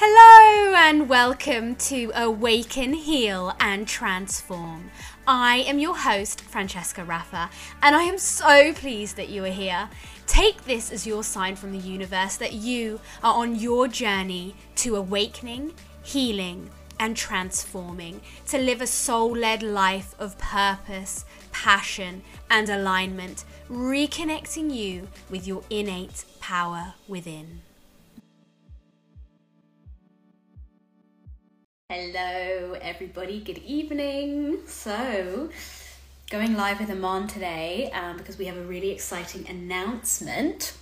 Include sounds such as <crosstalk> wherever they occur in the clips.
Hello and welcome to Awaken, Heal and Transform. I am your host, Francesca Raffa, and I am so pleased that you are here. Take this as your sign from the universe that you are on your journey to awakening, healing, and transforming to live a soul led life of purpose, passion, and alignment, reconnecting you with your innate power within. Hello, everybody. Good evening. So, going live with Aman today um, because we have a really exciting announcement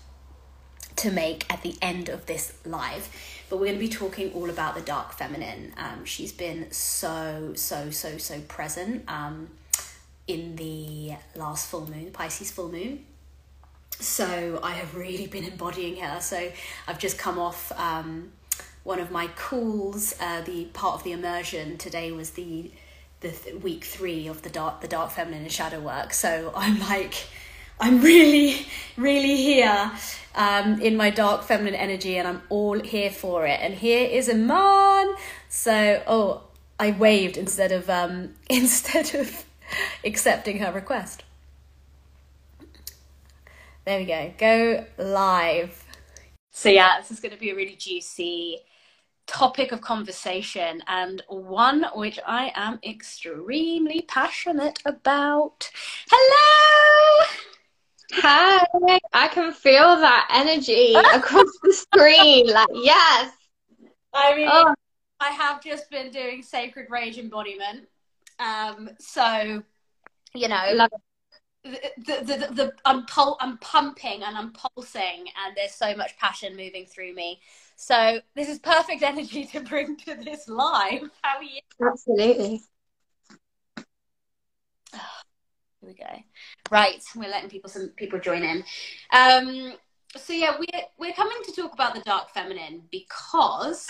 to make at the end of this live. But we're going to be talking all about the dark feminine. Um, she's been so, so, so, so present um, in the last full moon, Pisces full moon. So I have really been embodying her. So I've just come off um, one of my calls, uh, the part of the immersion today was the the th- week three of the dark the dark feminine and shadow work. So I'm like, I'm really really here um, in my dark feminine energy, and I'm all here for it. And here is Iman. So oh, I waved instead of um, <laughs> instead of accepting her request. There we go. Go live. So yeah, this is going to be a really juicy topic of conversation and one which I am extremely passionate about. Hello! Hi, I can feel that energy across the screen. Like, yes. I mean, oh. I have just been doing sacred rage embodiment. Um, so, you know, Love. The, the, the, the, I'm, pul- I'm pumping and I'm pulsing, and there's so much passion moving through me. So this is perfect energy to bring to this live. How are you? Absolutely. here we go. Right, we're letting people some people join in. Um, so yeah, we're we're coming to talk about the dark feminine because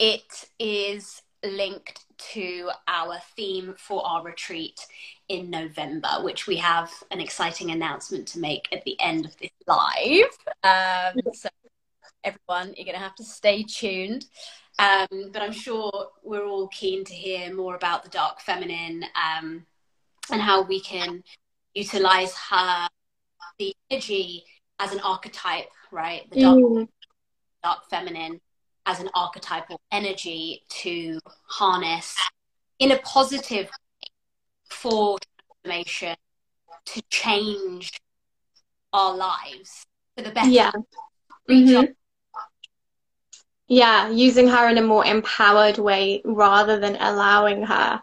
it is linked to our theme for our retreat in November, which we have an exciting announcement to make at the end of this live. Um, so everyone. You're going to have to stay tuned. Um, but I'm sure we're all keen to hear more about the dark feminine um, and how we can utilize her, the energy as an archetype, right? The dark, mm. dark feminine as an archetypal energy to harness in a positive way for transformation, to change our lives for the better. Yeah. Mm-hmm. Yeah, using her in a more empowered way rather than allowing her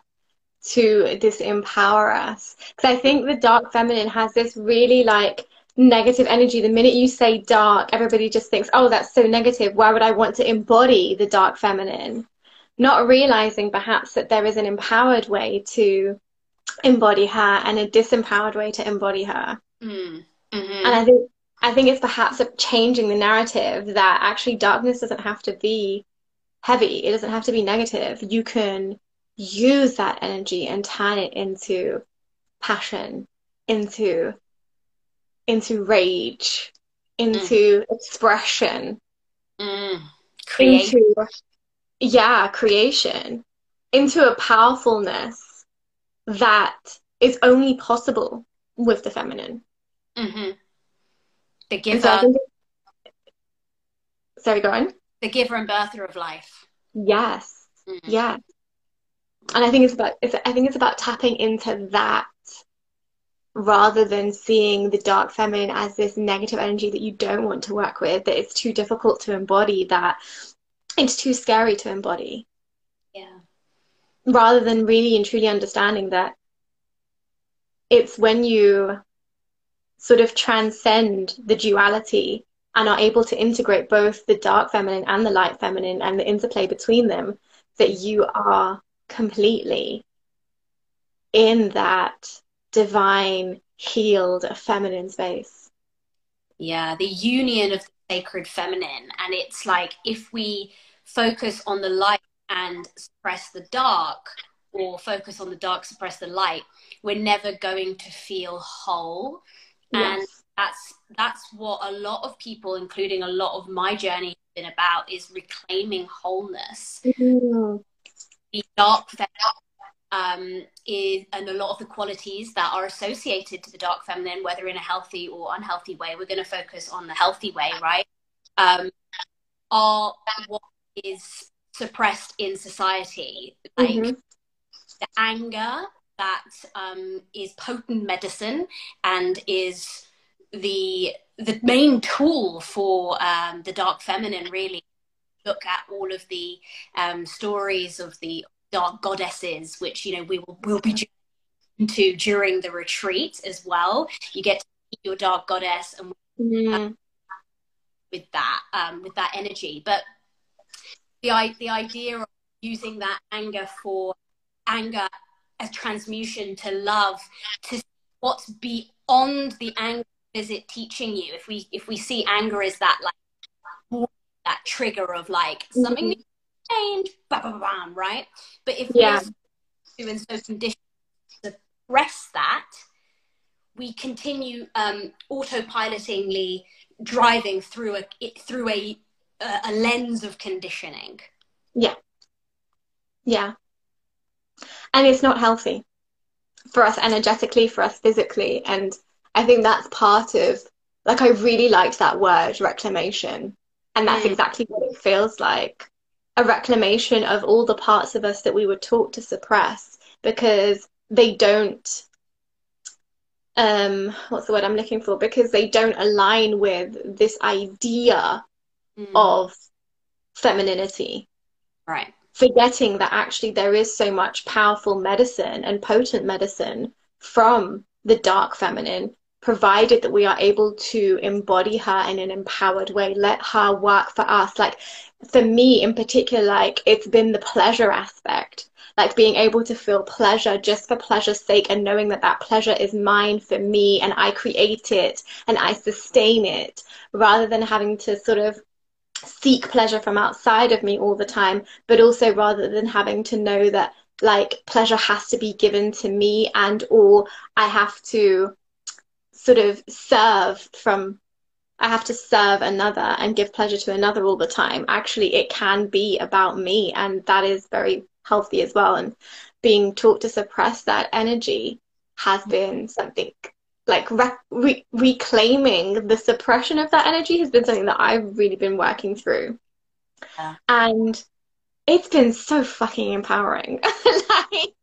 to disempower us. Because I think the dark feminine has this really like negative energy. The minute you say dark, everybody just thinks, oh, that's so negative. Why would I want to embody the dark feminine? Not realizing perhaps that there is an empowered way to embody her and a disempowered way to embody her. Mm. Mm-hmm. And I think I think it's perhaps changing the narrative that actually darkness doesn't have to be heavy. It doesn't have to be negative. You can use that energy and turn it into passion, into into rage, into mm. expression, mm. into yeah, creation, into a powerfulness that is only possible with the feminine. Mm-hmm. The giver. So Sorry, go on. The giver and birther of life. Yes. Mm-hmm. Yeah. And I think it's about it's, I think it's about tapping into that rather than seeing the dark feminine as this negative energy that you don't want to work with, that it's too difficult to embody, that it's too scary to embody. Yeah. Rather than really and truly understanding that it's when you sort of transcend the duality and are able to integrate both the dark feminine and the light feminine and the interplay between them, that you are completely in that divine, healed, feminine space. Yeah, the union of the sacred feminine. And it's like if we focus on the light and suppress the dark, or focus on the dark, suppress the light, we're never going to feel whole and that's that's what a lot of people including a lot of my journey been about is reclaiming wholeness. Mm-hmm. The dark um, is, and a lot of the qualities that are associated to the dark feminine, whether in a healthy or unhealthy way, we're going to focus on the healthy way, right? Um, are what is suppressed in society, like mm-hmm. the anger that um, is potent medicine and is the the main tool for um, the dark feminine. Really, look at all of the um, stories of the dark goddesses, which you know we will will be into during the retreat as well. You get to meet your dark goddess and mm. with that um, with that energy, but the the idea of using that anger for anger as transmutation to love to what's beyond the anger is it teaching you if we if we see anger as that like that trigger of like something mm-hmm. change bam, bam, bam, right but if yeah. we're and so conditioned to suppress that we continue um, autopilotingly driving through a through a a, a lens of conditioning. Yeah. Yeah. And it's not healthy for us energetically, for us physically. And I think that's part of, like, I really liked that word, reclamation. And that's mm. exactly what it feels like a reclamation of all the parts of us that we were taught to suppress because they don't um what's the word i'm looking for because they don't align with this idea mm. of femininity. Right. Forgetting that actually there is so much powerful medicine and potent medicine from the dark feminine, provided that we are able to embody her in an empowered way, let her work for us. Like for me in particular, like it's been the pleasure aspect like being able to feel pleasure just for pleasure's sake and knowing that that pleasure is mine for me and I create it and I sustain it rather than having to sort of seek pleasure from outside of me all the time, but also rather than having to know that like pleasure has to be given to me and or I have to sort of serve from I have to serve another and give pleasure to another all the time. Actually, it can be about me, and that is very healthy as well. And being taught to suppress that energy has been something like re- reclaiming the suppression of that energy has been something that I've really been working through. Yeah. And it's been so fucking empowering. <laughs> like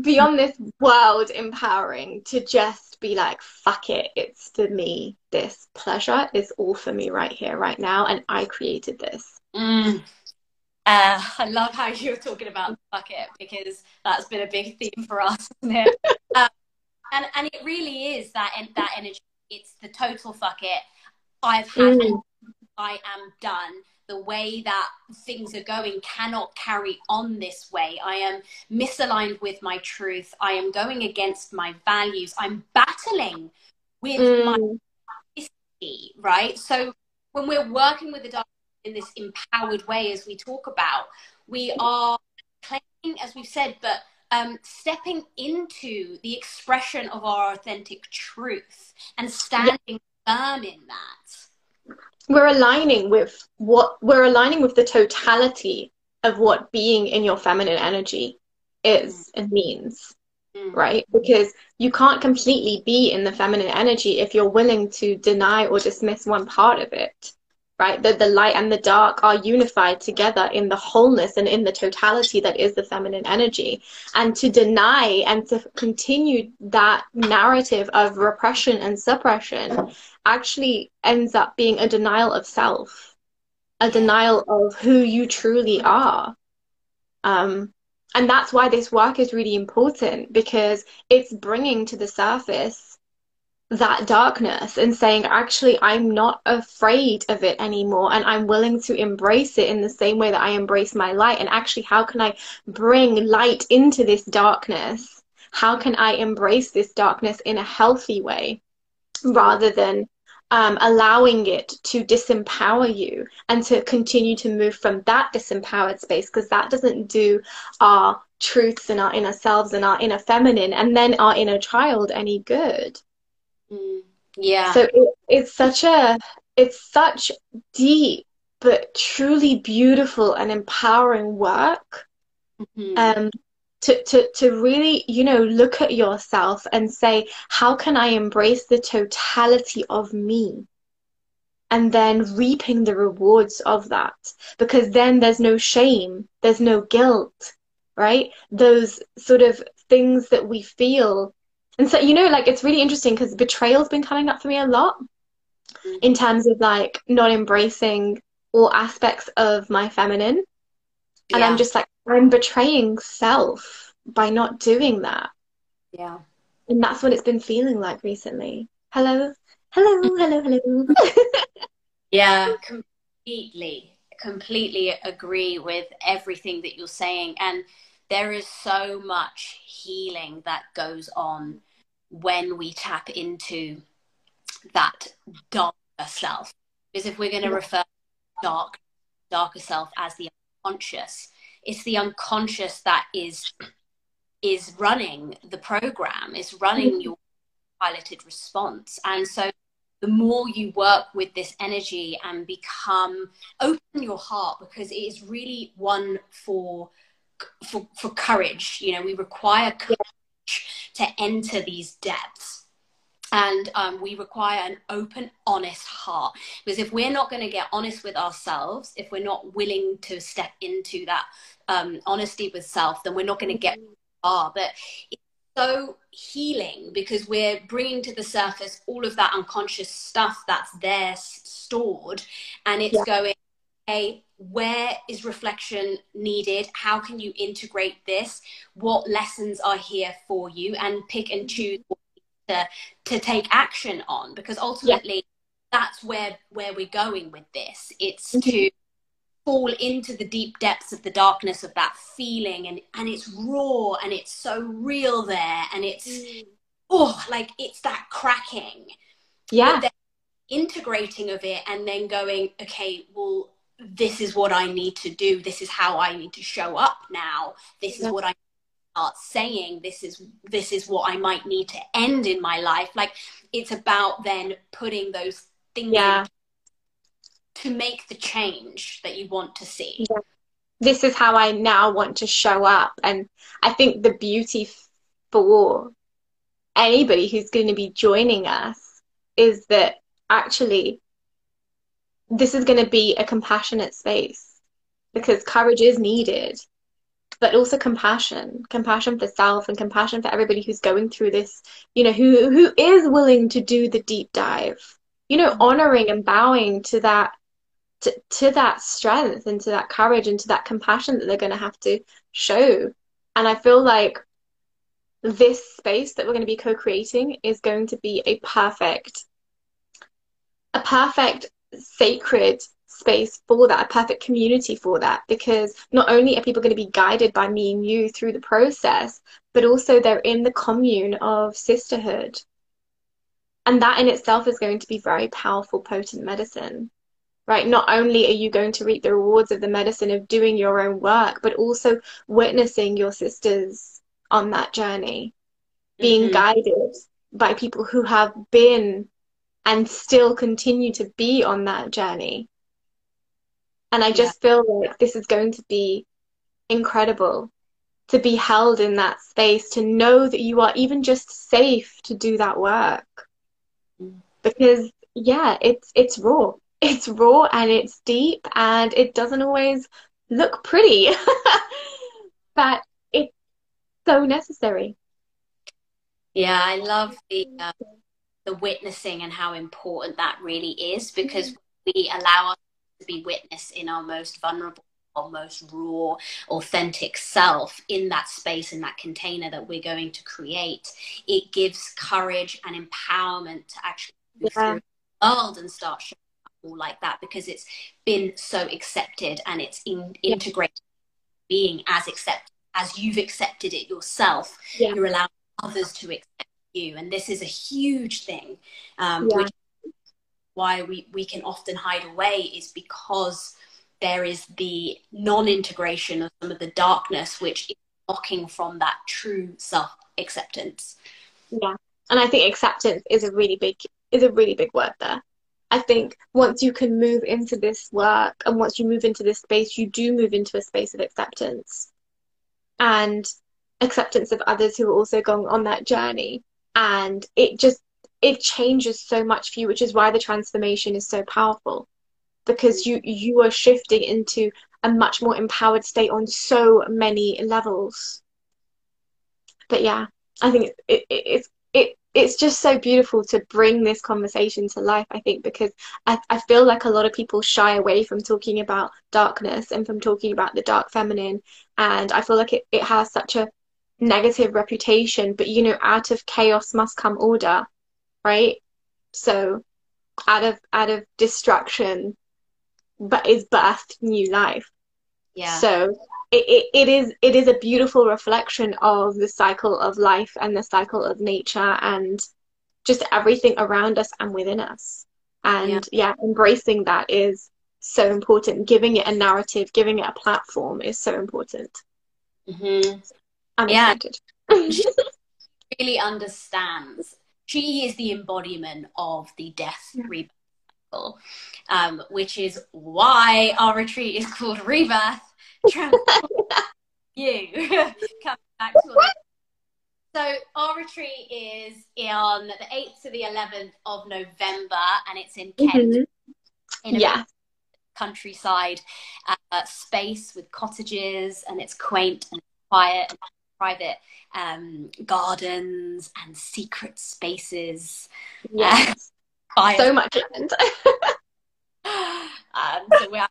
beyond this world empowering to just be like, fuck it, it's for me. This pleasure is all for me right here, right now, and I created this. Mm. Uh, I love how <laughs> you're talking about fuck it because that's been a big theme for us, isn't it? um, <laughs> and and it really is that that energy. It's the total fuck it. I've had. Mm. I am done. The way that things are going cannot carry on this way. I am misaligned with my truth. I am going against my values. I'm battling with mm. my history, right? So when we're working with the dark in this empowered way, as we talk about, we are claiming, as we've said, but um, stepping into the expression of our authentic truth and standing yeah. firm in that. We're aligning with what we're aligning with the totality of what being in your feminine energy is mm. and means. Mm. Right? Because you can't completely be in the feminine energy if you're willing to deny or dismiss one part of it right? The, the light and the dark are unified together in the wholeness and in the totality that is the feminine energy. And to deny and to continue that narrative of repression and suppression actually ends up being a denial of self, a denial of who you truly are. Um, and that's why this work is really important because it's bringing to the surface that darkness and saying, actually, I'm not afraid of it anymore and I'm willing to embrace it in the same way that I embrace my light. And actually, how can I bring light into this darkness? How can I embrace this darkness in a healthy way rather than um, allowing it to disempower you and to continue to move from that disempowered space because that doesn't do our truths and our inner selves and our inner feminine and then our inner child any good. Mm, yeah. So it, it's such a it's such deep but truly beautiful and empowering work. Mm-hmm. Um, to, to, to really, you know, look at yourself and say, how can I embrace the totality of me? And then reaping the rewards of that. Because then there's no shame, there's no guilt, right? Those sort of things that we feel. And so, you know, like it's really interesting because betrayal's been coming up for me a lot mm-hmm. in terms of like not embracing all aspects of my feminine. And yeah. I'm just like, I'm betraying self by not doing that. Yeah. And that's what it's been feeling like recently. Hello, hello, hello, hello. <laughs> yeah, completely, completely agree with everything that you're saying. And there is so much healing that goes on when we tap into that darker self. Because if we're going to yeah. refer dark, darker self as the unconscious, it's the unconscious that is is running the program, is running mm-hmm. your piloted response. And so the more you work with this energy and become open your heart because it is really one for for, for courage. You know we require courage to enter these depths. And um, we require an open honest heart. Because if we're not going to get honest with ourselves if we're not willing to step into that um, honesty with self then we're not going to get far but it's so healing because we're bringing to the surface all of that unconscious stuff that's there stored and it's yeah. going hey where is reflection needed? How can you integrate this? What lessons are here for you? And pick and choose to to take action on because ultimately yeah. that's where where we're going with this. It's mm-hmm. to fall into the deep depths of the darkness of that feeling and and it's raw and it's so real there and it's mm. oh like it's that cracking. Yeah. integrating of it and then going okay well this is what i need to do. This is how i need to show up now. This is what i start saying. This is this is what i might need to end in my life. Like it's about then putting those things yeah. to make the change that you want to see. Yeah. this is how i now want to show up. And i think the beauty for anybody who's going to be joining us is that actually this is going to be a compassionate space because courage is needed but also compassion compassion for self and compassion for everybody who's going through this you know who who is willing to do the deep dive you know mm-hmm. honoring and bowing to that to, to that strength and to that courage and to that compassion that they're going to have to show. And i feel like this space that we're going to be co-creating is going to be a perfect a perfect sacred space for that, a perfect community for that, because not only are people going to be guided by me and you through the process, but also they're in the commune of sisterhood. And that in itself is going to be very powerful, potent medicine, right? Not only are you going to reap the rewards of the medicine of doing your own work, but also witnessing your sisters on that journey, being mm-hmm. guided by people who have been and still continue to be on that journey and I just yeah. feel like this is going to be incredible to be held in that space, to know that you are even just safe to do that work. Because yeah, it's it's raw. <laughs> It's raw and it's deep and it doesn't always look pretty. <laughs> but it's so necessary. Yeah, I love the uh, the witnessing and how important that really is because mm. we allow us to be witness in our most vulnerable our most raw, authentic self in that space, in that container that we're going to create, it gives courage and empowerment to actually move yeah. through the world and start showing up all like that because it's been so accepted and it's in, yeah. integrated being as accepted as you've accepted it yourself. Yeah. You're allowing others to accept you, and this is a huge thing, um, which why we, we can often hide away is because there is the non-integration of some of the darkness which is blocking from that true self-acceptance. Yeah and i think acceptance is a really big is a really big word there. I think once you can move into this work and once you move into this space, you do move into a space of acceptance and acceptance of others who are also going on that journey. And it just, it changes so much for you, which is why the transformation is so powerful because you, you are shifting into a much more empowered state on so many levels. But yeah, I think it, it, it's it it's just so beautiful to bring this conversation to life, I think, because I, I feel like a lot of people shy away from talking about darkness and from talking about the dark feminine. And I feel like it, it has such a negative reputation, but you know, out of chaos must come order, right? So out of out of destruction but is birthed new life. Yeah. So it, it, it is it is a beautiful reflection of the cycle of life and the cycle of nature and just everything around us and within us. And yeah, yeah embracing that is so important. Giving it a narrative, giving it a platform is so important. Mm-hmm. I'm yeah. <laughs> she really understands. She is the embodiment of the death yeah. rebirth cycle, um, which is why our retreat is called Rebirth <laughs> you <laughs> coming back to so our retreat is on the 8th to the 11th of November and it's in Kent mm-hmm. in a yeah. countryside uh, space with cottages and it's quaint and quiet and private um, gardens and secret spaces. Yes. <laughs> Uh, so much land. <laughs> um, so we're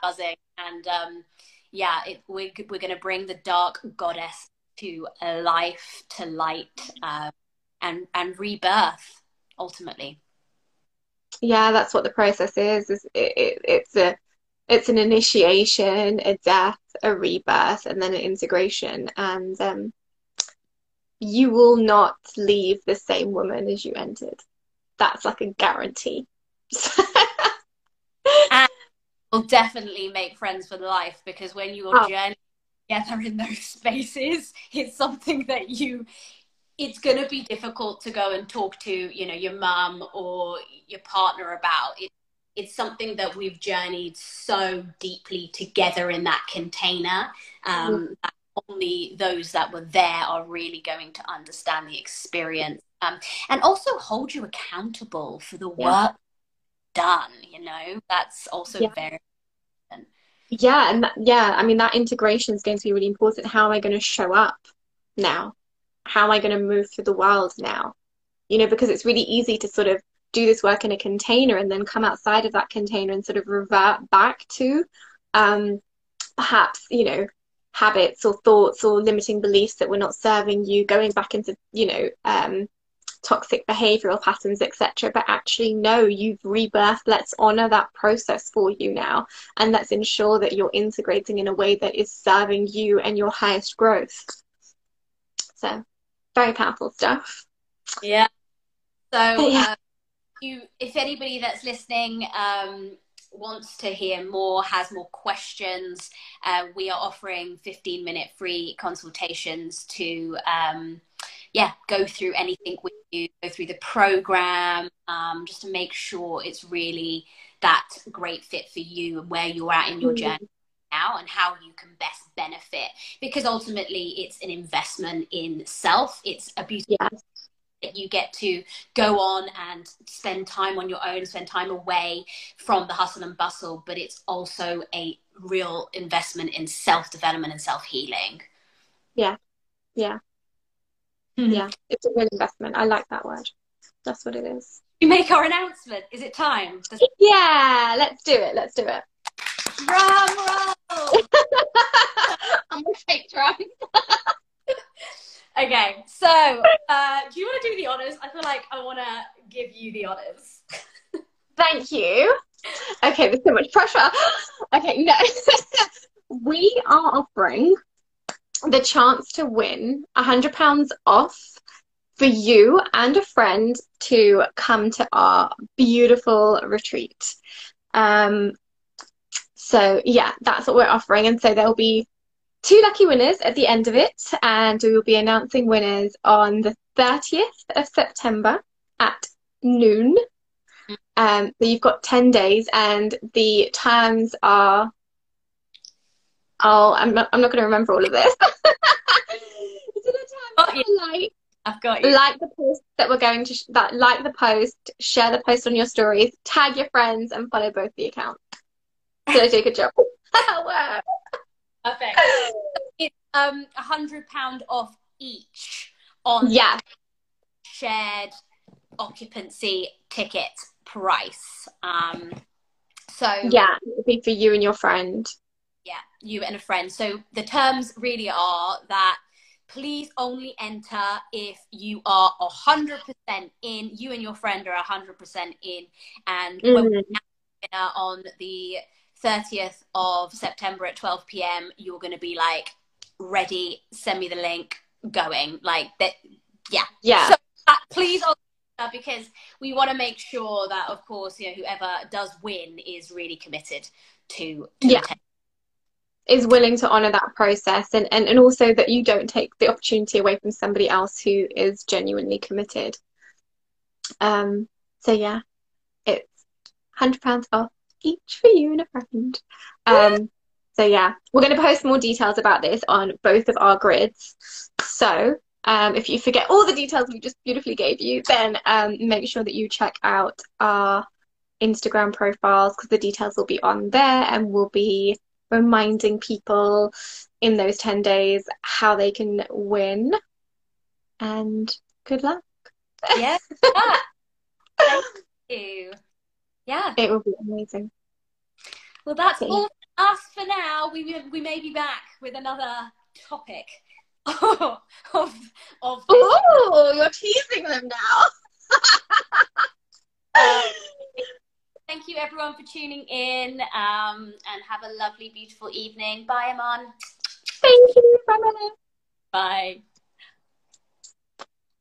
buzzing and um, yeah, it, we're, we're going to bring the dark goddess to life, to light, um, and and rebirth ultimately. Yeah, that's what the process is. is it, it, it's a it's an initiation, a death, a rebirth, and then an integration. And um, you will not leave the same woman as you entered. That's like a guarantee. <laughs> and will definitely make friends for life because when you are oh. journeying together in those <laughs> spaces, it's something that you it's going to be difficult to go and talk to you know your mum or your partner about it it's something that we've journeyed so deeply together in that container um, mm. that only those that were there are really going to understand the experience um, and also hold you accountable for the yeah. work done you know that's also yeah. very important. yeah and that, yeah i mean that integration is going to be really important how am i going to show up now how am i going to move through the world now you know because it's really easy to sort of do this work in a container and then come outside of that container and sort of revert back to um, perhaps you know habits or thoughts or limiting beliefs that were not serving you going back into you know um, toxic behavioral patterns, etc. But actually, no, you've rebirthed. Let's honor that process for you now. And let's ensure that you're integrating in a way that is serving you and your highest growth. So, very powerful stuff. Yeah. So, yeah. Uh, you, if anybody that's listening, um, wants to hear more, has more questions, uh, we are offering 15 minute free consultations to um, yeah, go through anything with you, go through the program, um, just to make sure it's really that great fit for you and where you're at in your mm-hmm. journey now and how you can best benefit. Because ultimately, it's an investment in self. It's a beautiful. Yeah. That you get to go on and spend time on your own, spend time away from the hustle and bustle, but it's also a real investment in self development and self healing. Yeah, yeah. Mm-hmm. Yeah, it's a real investment. I like that word. That's what it is. We make our announcement. Is it time? Does... <laughs> Yeah, let's do it. Let's do it. Drum roll. <laughs> I'm gonna take drum. <laughs> okay, so uh, do you want to do the honors? I feel like I want to give you the honors. <laughs> Thank you. Okay, there's so much pressure. Okay, no. <laughs> we are offering the chance to win £100 off for you and a friend to come to our beautiful retreat. Um, so, yeah, that's what we're offering. And so there'll be two lucky winners at the end of it, and we will be announcing winners on the 30th of September at noon. Um, so you've got 10 days and the terms are, oh, I'm not, I'm not going to remember all of this. so the terms like, I've got you. Like the post that we're going to, sh- that like the post, share the post on your stories, tag your friends and follow both the accounts. Did I do a good job? <laughs> wow. Perfect. <laughs> It's um a hundred pound off each on Yeah, shared occupancy ticket price. Um, so yeah, it would be for you and your friend. yeah, you and a friend. So the terms really are that please only enter if you are a hundred percent in. You and your friend are a hundred percent in, and when we Mhm. dinner on the 30th of September at 12 p.m., you're going to be like ready. Send me the link. Going like that. Yeah, So uh, please, because we want to make sure that, of course, you know, whoever does win is really committed to. to Yeah. attend. is willing to honor that process and, and, and also that you don't take the opportunity away from somebody else who is genuinely committed. Um, so yeah, it's hundred pounds off each for you and a friend. Um, so yeah, we're going to post more details about this on both of our grids. So um, if you forget all the details we just beautifully gave you, then um, make sure that you check out our Instagram profiles because the details will be on there and we'll be reminding people in those 10 days how they can win. And good luck. Yeah. <laughs> Thank you. Yeah. It will be amazing. Well, that's all for us for now. We we may be back with another topic <laughs> of of. Oh, you're teasing them now. <laughs> Thank you everyone for tuning in. Um, and have a lovely, beautiful evening. Bye, Aman. Thank you, Pamela. Bye.